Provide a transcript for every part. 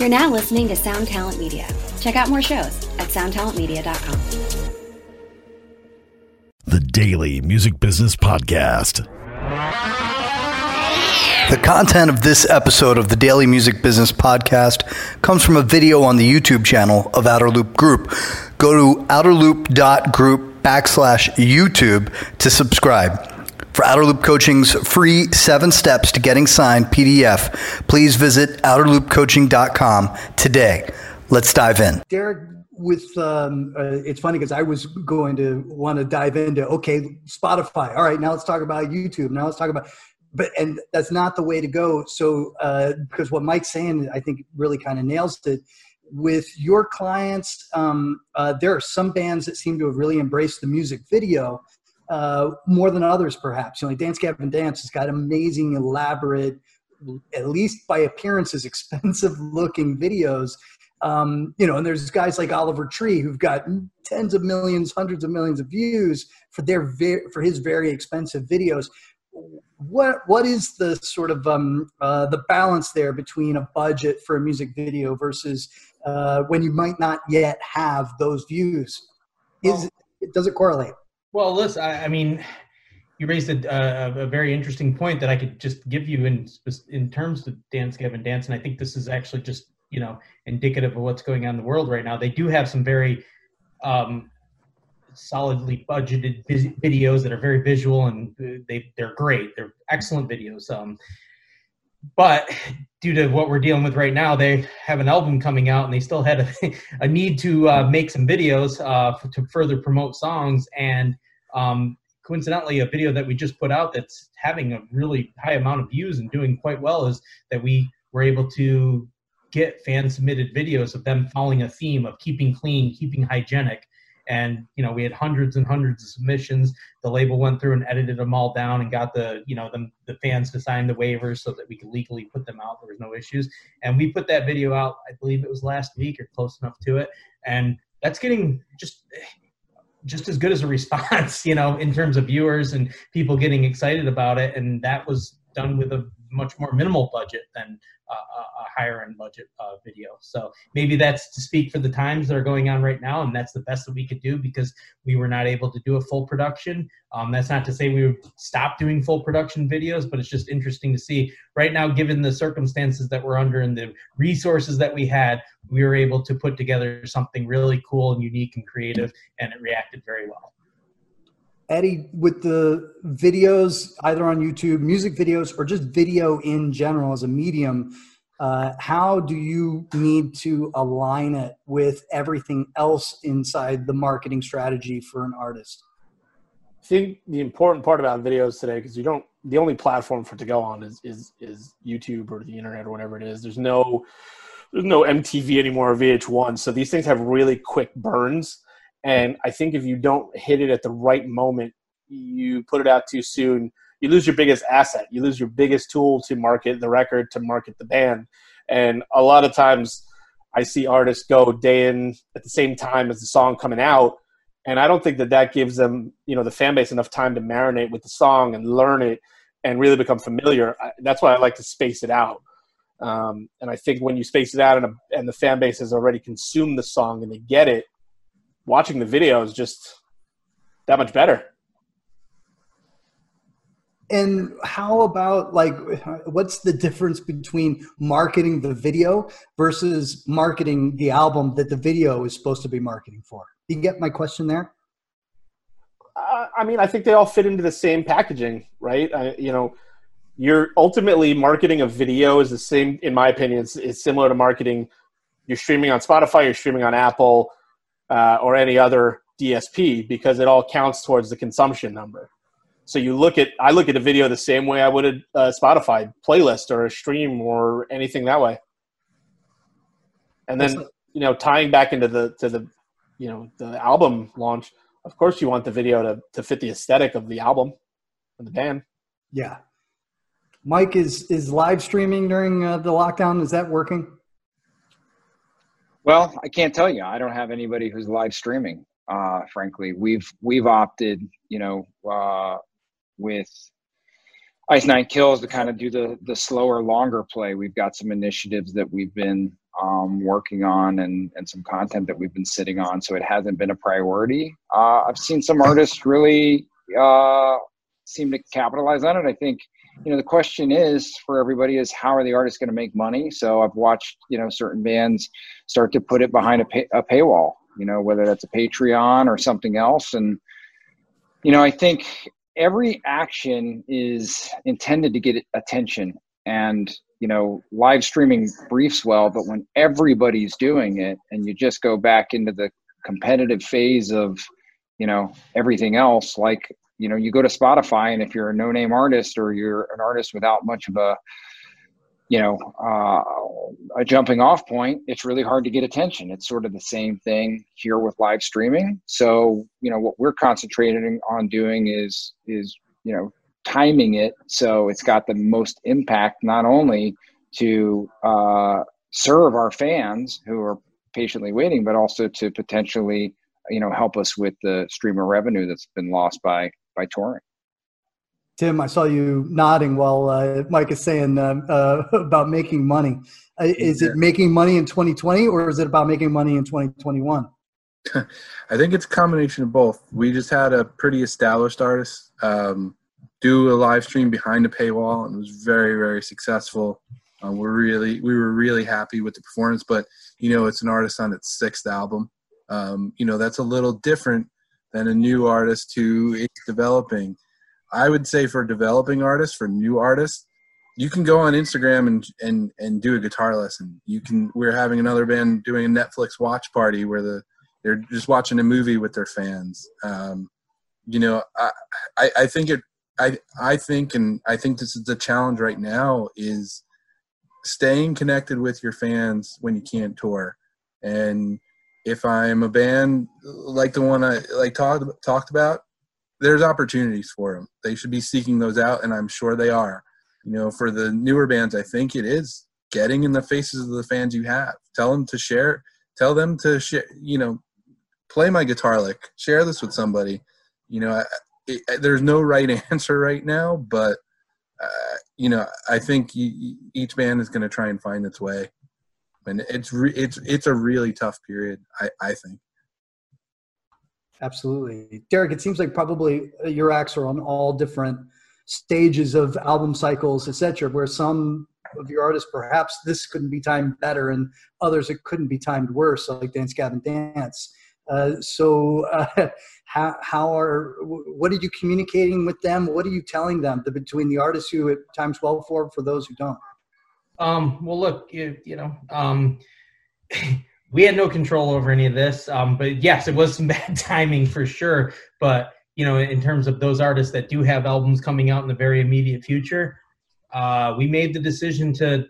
You're now listening to Sound Talent Media. Check out more shows at soundtalentmedia.com. The Daily Music Business Podcast. The content of this episode of the Daily Music Business Podcast comes from a video on the YouTube channel of Outer Loop Group. Go to outerloop.group backslash YouTube to subscribe. For Outer Loop Coaching's free seven steps to getting signed PDF, please visit outerloopcoaching.com today. Let's dive in. Derek, with um, uh, it's funny because I was going to want to dive into okay, Spotify. All right, now let's talk about YouTube. Now let's talk about, but and that's not the way to go. So uh, because what Mike's saying, I think really kind of nails it. With your clients, um, uh, there are some bands that seem to have really embraced the music video uh, more than others, perhaps. You know, like Dance Gavin Dance has got amazing, elaborate, at least by appearances, expensive looking videos. Um, you know, and there's guys like Oliver Tree who've got tens of millions, hundreds of millions of views for their ve- for his very expensive videos. What what is the sort of um, uh, the balance there between a budget for a music video versus uh, when you might not yet have those views? Is well, does it correlate? Well, listen, I, I mean, you raised a, a, a, very interesting point that I could just give you in in terms of Dance Gavin Dance, and I think this is actually just you know indicative of what's going on in the world right now. They do have some very um, solidly budgeted videos that are very visual and they they're great. They're excellent videos. Um, but due to what we're dealing with right now, they have an album coming out, and they still had a, a need to uh, make some videos uh, to further promote songs. And um, coincidentally, a video that we just put out that's having a really high amount of views and doing quite well is that we were able to get fan submitted videos of them following a theme of keeping clean, keeping hygienic, and you know we had hundreds and hundreds of submissions. The label went through and edited them all down and got the you know the, the fans to sign the waivers so that we could legally put them out. There was no issues. And we put that video out i believe it was last week or close enough to it. And that's getting just just as good as a response you know in terms of viewers and people getting excited about it. And that was done with a much more minimal budget than uh, a higher end budget uh, video. So maybe that's to speak for the times that are going on right now, and that's the best that we could do because we were not able to do a full production. Um, that's not to say we would stop doing full production videos, but it's just interesting to see right now, given the circumstances that we're under and the resources that we had, we were able to put together something really cool and unique and creative, and it reacted very well. Eddie, with the videos either on YouTube, music videos, or just video in general as a medium, uh, how do you need to align it with everything else inside the marketing strategy for an artist? I think the important part about videos today, because you don't, the only platform for it to go on is, is, is YouTube or the internet or whatever it is. There's no, there's no MTV anymore or VH1. So these things have really quick burns and I think if you don't hit it at the right moment, you put it out too soon, you lose your biggest asset. You lose your biggest tool to market the record, to market the band. And a lot of times I see artists go day in at the same time as the song coming out. And I don't think that that gives them, you know, the fan base enough time to marinate with the song and learn it and really become familiar. That's why I like to space it out. Um, and I think when you space it out and, a, and the fan base has already consumed the song and they get it, watching the video is just that much better. And how about like, what's the difference between marketing the video versus marketing the album that the video is supposed to be marketing for? You get my question there? Uh, I mean, I think they all fit into the same packaging, right? I, you know, you're ultimately marketing a video is the same, in my opinion, it's, it's similar to marketing. You're streaming on Spotify, you're streaming on Apple, uh, or any other DSP because it all counts towards the consumption number. So you look at, I look at a video the same way I would a, a Spotify playlist or a stream or anything that way. And then, you know, tying back into the, to the, you know, the album launch, of course you want the video to, to fit the aesthetic of the album and the band. Yeah. Mike is, is live streaming during uh, the lockdown. Is that working? Well, I can't tell you. I don't have anybody who's live streaming. Uh, frankly, we've we've opted, you know, uh, with Ice Nine Kills to kind of do the the slower, longer play. We've got some initiatives that we've been um, working on and, and some content that we've been sitting on. So it hasn't been a priority. Uh, I've seen some artists really uh, seem to capitalize on it. I think, you know, the question is for everybody is how are the artists going to make money? So I've watched, you know, certain bands start to put it behind a, pay, a paywall, you know, whether that's a Patreon or something else. And, you know, I think every action is intended to get attention and you know live streaming briefs well but when everybody's doing it and you just go back into the competitive phase of you know everything else like you know you go to spotify and if you're a no name artist or you're an artist without much of a you know uh, a jumping off point it's really hard to get attention. It's sort of the same thing here with live streaming. So you know what we're concentrating on doing is is you know timing it so it's got the most impact not only to uh, serve our fans who are patiently waiting but also to potentially you know help us with the stream of revenue that's been lost by by touring Tim, I saw you nodding while uh, Mike is saying uh, uh, about making money. Uh, is it making money in 2020 or is it about making money in 2021? I think it's a combination of both. We just had a pretty established artist um, do a live stream behind a paywall and it was very, very successful. Uh, we're really, we were really happy with the performance, but you know, it's an artist on its sixth album. Um, you know, that's a little different than a new artist who is developing. I would say for developing artists, for new artists, you can go on Instagram and and and do a guitar lesson. You can. We're having another band doing a Netflix watch party where the they're just watching a movie with their fans. Um, you know, I, I I think it. I I think and I think this is the challenge right now is staying connected with your fans when you can't tour. And if I'm a band like the one I like talked talked about, there's opportunities for them. They should be seeking those out, and I'm sure they are. You know, for the newer bands, I think it is getting in the faces of the fans you have. Tell them to share. Tell them to share. You know, play my guitar lick. Share this with somebody. You know, it, it, there's no right answer right now, but uh, you know, I think you, each band is going to try and find its way, and it's re- it's it's a really tough period. I I think. Absolutely. Derek, it seems like probably your acts are on all different stages of album cycles, etc. where some of your artists, perhaps this couldn't be timed better and others it couldn't be timed worse, like Dance Gavin Dance. Uh, so uh, how, how are, what are you communicating with them? What are you telling them the, between the artists who at times well for, for those who don't? Um, well, look, you, you know, um, we had no control over any of this. Um, but yes, it was some bad timing for sure. But you know, in terms of those artists that do have albums coming out in the very immediate future, uh, we made the decision to.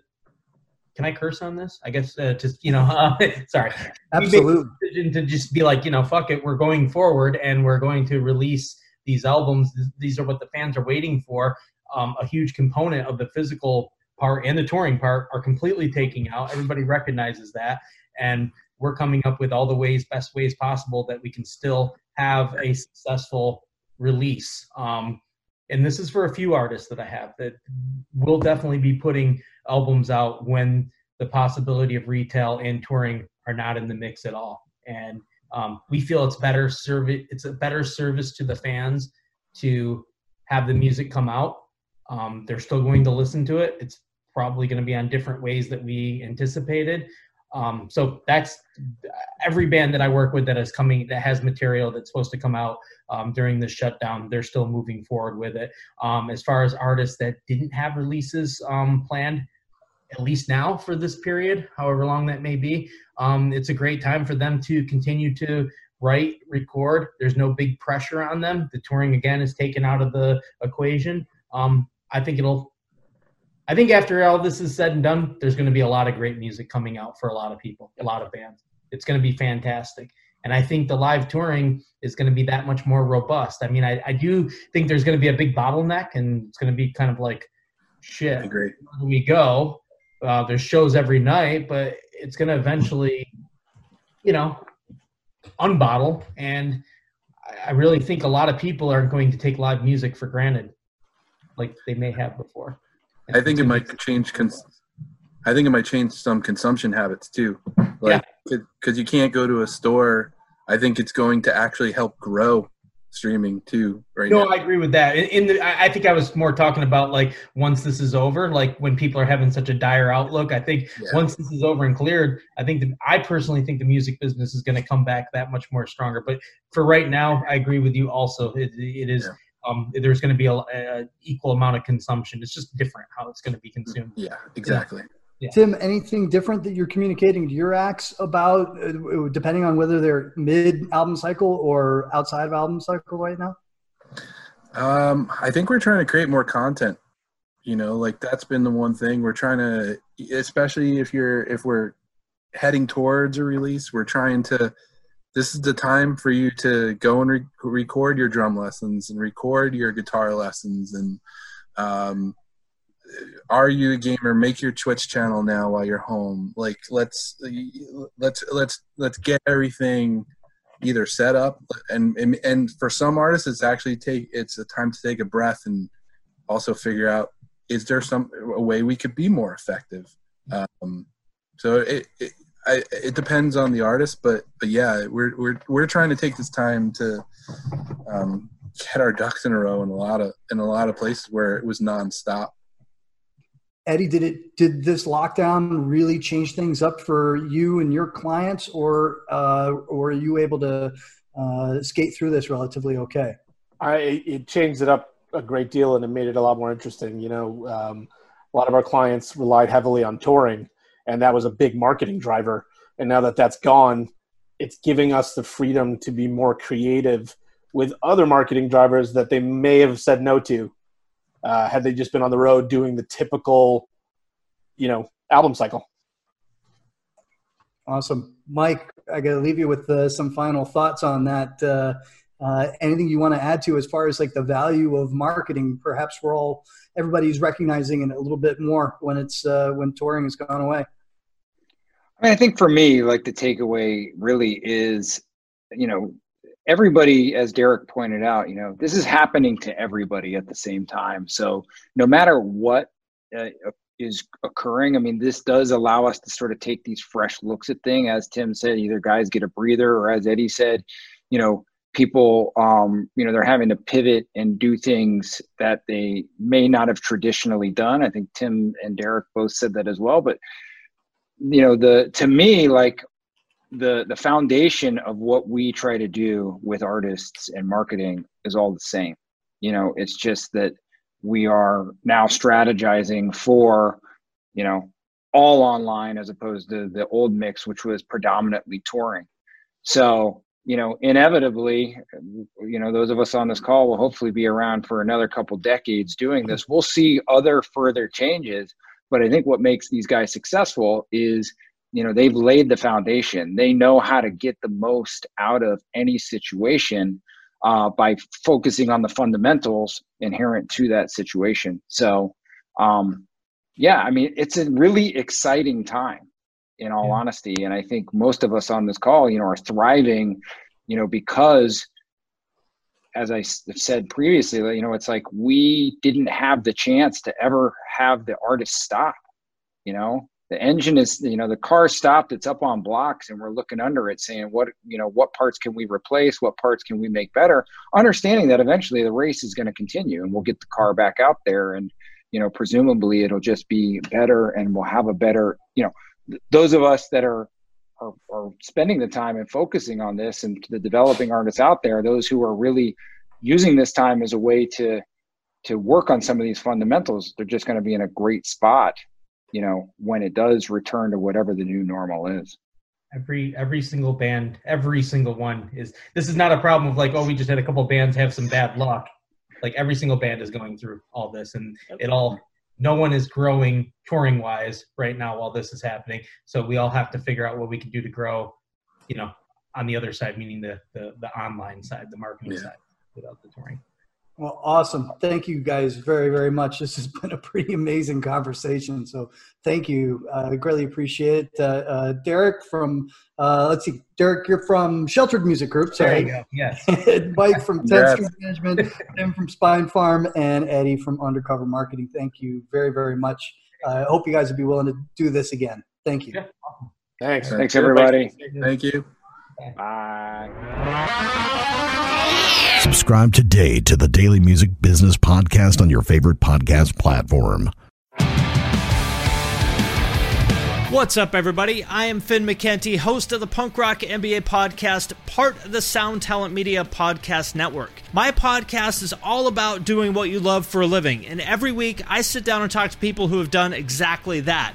Can I curse on this? I guess uh, just you know, uh, sorry. Absolutely. decision to just be like, you know, fuck it, we're going forward and we're going to release these albums. These are what the fans are waiting for. Um, a huge component of the physical part and the touring part are completely taking out. Everybody recognizes that. And we're coming up with all the ways best ways possible that we can still have a successful release. Um, and this is for a few artists that i have that will definitely be putting albums out when the possibility of retail and touring are not in the mix at all. And um, we feel it's better service it's a better service to the fans to have the music come out. Um, they're still going to listen to it. It's probably going to be on different ways that we anticipated um, so that's every band that I work with that is coming that has material that's supposed to come out um, during the shutdown. They're still moving forward with it. Um, as far as artists that didn't have releases um, planned, at least now for this period, however long that may be, um, it's a great time for them to continue to write, record. There's no big pressure on them. The touring again is taken out of the equation. Um, I think it'll I think after all this is said and done, there's going to be a lot of great music coming out for a lot of people, a lot of bands. It's going to be fantastic. And I think the live touring is going to be that much more robust. I mean, I, I do think there's going to be a big bottleneck, and it's going to be kind of like, shit, Agreed. where do we go? Uh, there's shows every night, but it's going to eventually, you know, unbottle. And I really think a lot of people are going to take live music for granted, like they may have before. I think it might change. Cons- I think it might change some consumption habits too. Like, because you can't go to a store. I think it's going to actually help grow streaming too right no now. i agree with that in, the I, I think i was more talking about like once this is over like when people are having such a dire outlook i think Yeah. once this is over and cleared i think the, i personally think the music business is going to come back that much more stronger but for right now i agree with you also it, it is Yeah. Um there's going to be a, a equal amount of consumption it's just different how it's going to be consumed Yeah, exactly. Tim, anything different that you're communicating to your acts about, uh, depending on whether they're mid album cycle or outside of album cycle right now? Um, I think we're trying to create more content. You know, like that's been the one thing we're trying to, especially if you're if we're heading towards a release, we're trying to. This is the time for you to go and re- record your drum lessons and record your guitar lessons and. Um, are you a gamer? Make your Twitch channel now while you're home. Like let's let's let's let's get everything either set up and, and and for some artists it's actually take it's a time to take a breath and also figure out is there some a way we could be more effective um, so it, it I, it depends on the artist but but yeah we're we're we're trying to take this time to um, get our ducks in a row in a lot of in a lot of places where it was nonstop Eddie, did it did this lockdown really change things up for you and your clients, or uh, or are you able to uh, skate through this relatively okay? I it changed it up a great deal and it made it a lot more interesting. You know, um, a lot of our clients relied heavily on touring, and that was a big marketing driver. And now that that's gone, it's giving us the freedom to be more creative with other marketing drivers that they may have said no to uh, had they just been on the road doing the typical, you know, album cycle. Awesome, Mike. I got to leave you with uh, some final thoughts on that. Uh, uh, anything you want to add to as far as like the value of marketing? Perhaps we're all everybody's recognizing it a little bit more when it's uh, when touring has gone away. I mean, I think for me, like the takeaway really is, you know, everybody, as Derek pointed out, you know, this is happening to everybody at the same time. So no matter what uh, is occurring, I mean, this does allow us to sort of take these fresh looks at thing. As Tim said, either guys get a breather, or as Eddie said, you know, people, um, you know, they're having to pivot and do things that they may not have traditionally done. I think Tim and Derek both said that as well, but you know the to me like the the foundation of what we try to do with artists and marketing is all the same you know it's just that we are now strategizing for you know all online as opposed to the old mix which was predominantly touring so you know inevitably you know those of us on this call will hopefully be around for another couple decades doing this we'll see other further changes but I think what makes these guys successful is, you know, they've laid the foundation. They know how to get the most out of any situation uh, by focusing on the fundamentals inherent to that situation. So, um, yeah, I mean, it's a really exciting time, in all Yeah. honesty. And I think most of us on this call, you know, are thriving, you know, because as I said previously, you know, it's like we didn't have the chance to ever have the artist stop. You know, the engine is, you know, the car stopped, it's up on blocks, and we're looking under it saying, what, you know, what parts can we replace? What parts can we make better? Understanding that eventually the race is going to continue and we'll get the car back out there. And, you know, presumably it'll just be better and we'll have a better, you know, those of us that are are, are spending the time and focusing on this and the developing artists out there those who are really using this time as a way to to work on some of these fundamentals they're just going to be in a great spot you know when it does return to whatever the new normal is. Every every single band every single one is this is not a problem of like oh we just had a couple bands have some bad luck. Like every single band is going through all this and it all no one is growing touring wise right now while this is happening so we all have to figure out what we can do to grow you know on the other side meaning the the, the online side the marketing Yeah. side without the touring Well, awesome. Thank you guys very, very much. This has been a pretty amazing conversation. So thank you. Uh, greatly appreciate it. Uh, uh, Derek from, uh, let's see, Derek, you're from Shelter Music Group. there Sorry. you go yes Mike from 10th Congrats. Street Management, Tim from Spinefarm, and Eddie from Undercover Marketing. Thank you very, very much. I hope you guys would be willing to do this again. Thank you. Yeah. Thanks. Thanks, everybody. Thank you. Bye. Subscribe today to the Daily Music Business Podcast on your favorite podcast platform. What's up, everybody? I am Finn McKenty, host of the Punk Rock MBA podcast, part of the Sound Talent Media Podcast Network. My podcast is all about doing what you love for a living, and every week I sit down and talk to people who have done exactly that.